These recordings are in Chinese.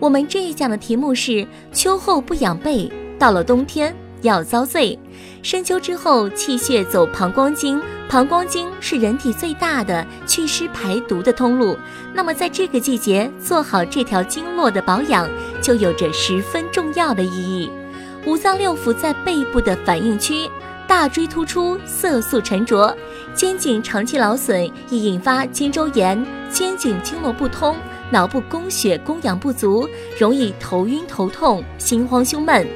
我们这一讲的题目是：秋后不养背，到了冬天要遭罪。深秋之后，气血走膀胱经，膀胱经是人体最大的祛湿排毒的通路。那么，在这个季节做好这条经络的保养，就有着十分重要的意义。五脏六腑在背部的反应区，大椎突出，色素沉着，肩颈长期劳损易引发肩周炎、肩颈经络不通。脑部供血供氧不足，容易头晕头痛、心慌胸闷；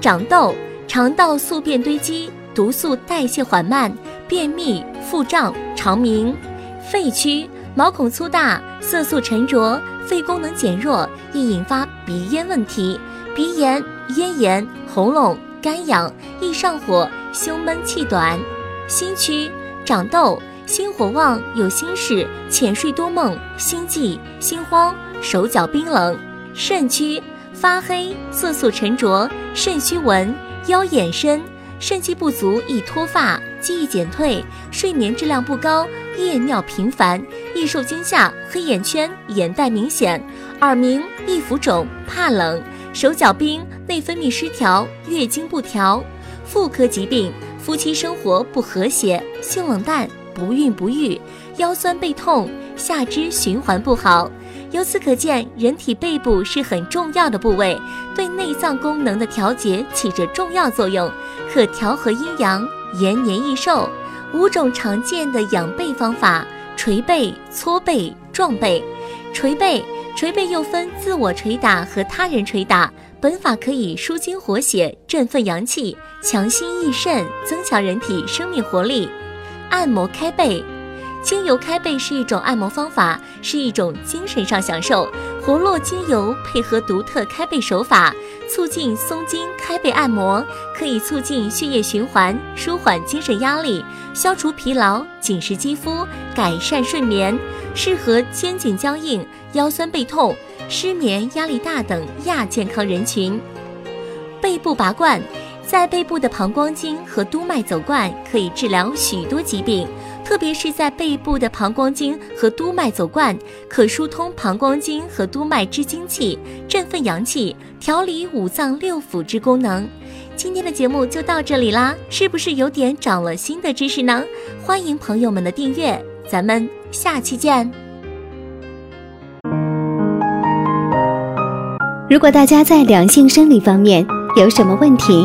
长痘，肠道宿便堆积，毒素代谢缓慢，便秘、腹胀、肠鸣；肺区，毛孔粗大，色素沉着，肺功能减弱，易引发鼻咽问题，鼻炎、咽炎、喉咙干痒，易上火、胸闷气短；心区，长痘。心火旺，有心事，浅睡多梦，心悸、心慌，手脚冰冷；肾区发黑，色素沉着，肾虚纹，腰眼深，肾气不足易脱发，记忆减退，睡眠质量不高，夜尿频繁，易受惊吓，黑眼圈，眼袋明显，耳鸣，易浮肿，怕冷，手脚冰，内分泌失调，月经不调，妇科疾病，夫妻生活不和谐，性冷淡。不孕不育，腰酸背痛，下肢循环不好。由此可见，人体背部是很重要的部位，对内脏功能的调节起着重要作用，可调和阴阳，延年益寿。五种常见的养背方法：捶背、搓背、撞背。捶背，捶背又分自我捶打和他人捶打。本法可以舒筋活血、振奋阳气、强心益肾，增强人体生命活力。按摩开背，精油开背是一种按摩方法，是一种精神上享受。活络精油配合独特开背手法，促进松筋开背按摩，可以促进血液循环，舒缓精神压力，消除疲劳，紧实肌肤，改善睡眠，适合肩颈僵硬、腰酸背痛、失眠、压力大等亚健康人群。背部拔罐。在背部的膀胱经和督脉走罐可以治疗许多疾病，特别是在背部的膀胱经和督脉走罐，可疏通膀胱经和督脉之精气，振奋阳气，调理五脏六腑之功能。今天的节目就到这里啦，是不是有点长了新的知识呢？欢迎朋友们的订阅，咱们下期见。如果大家在两性生理方面有什么问题，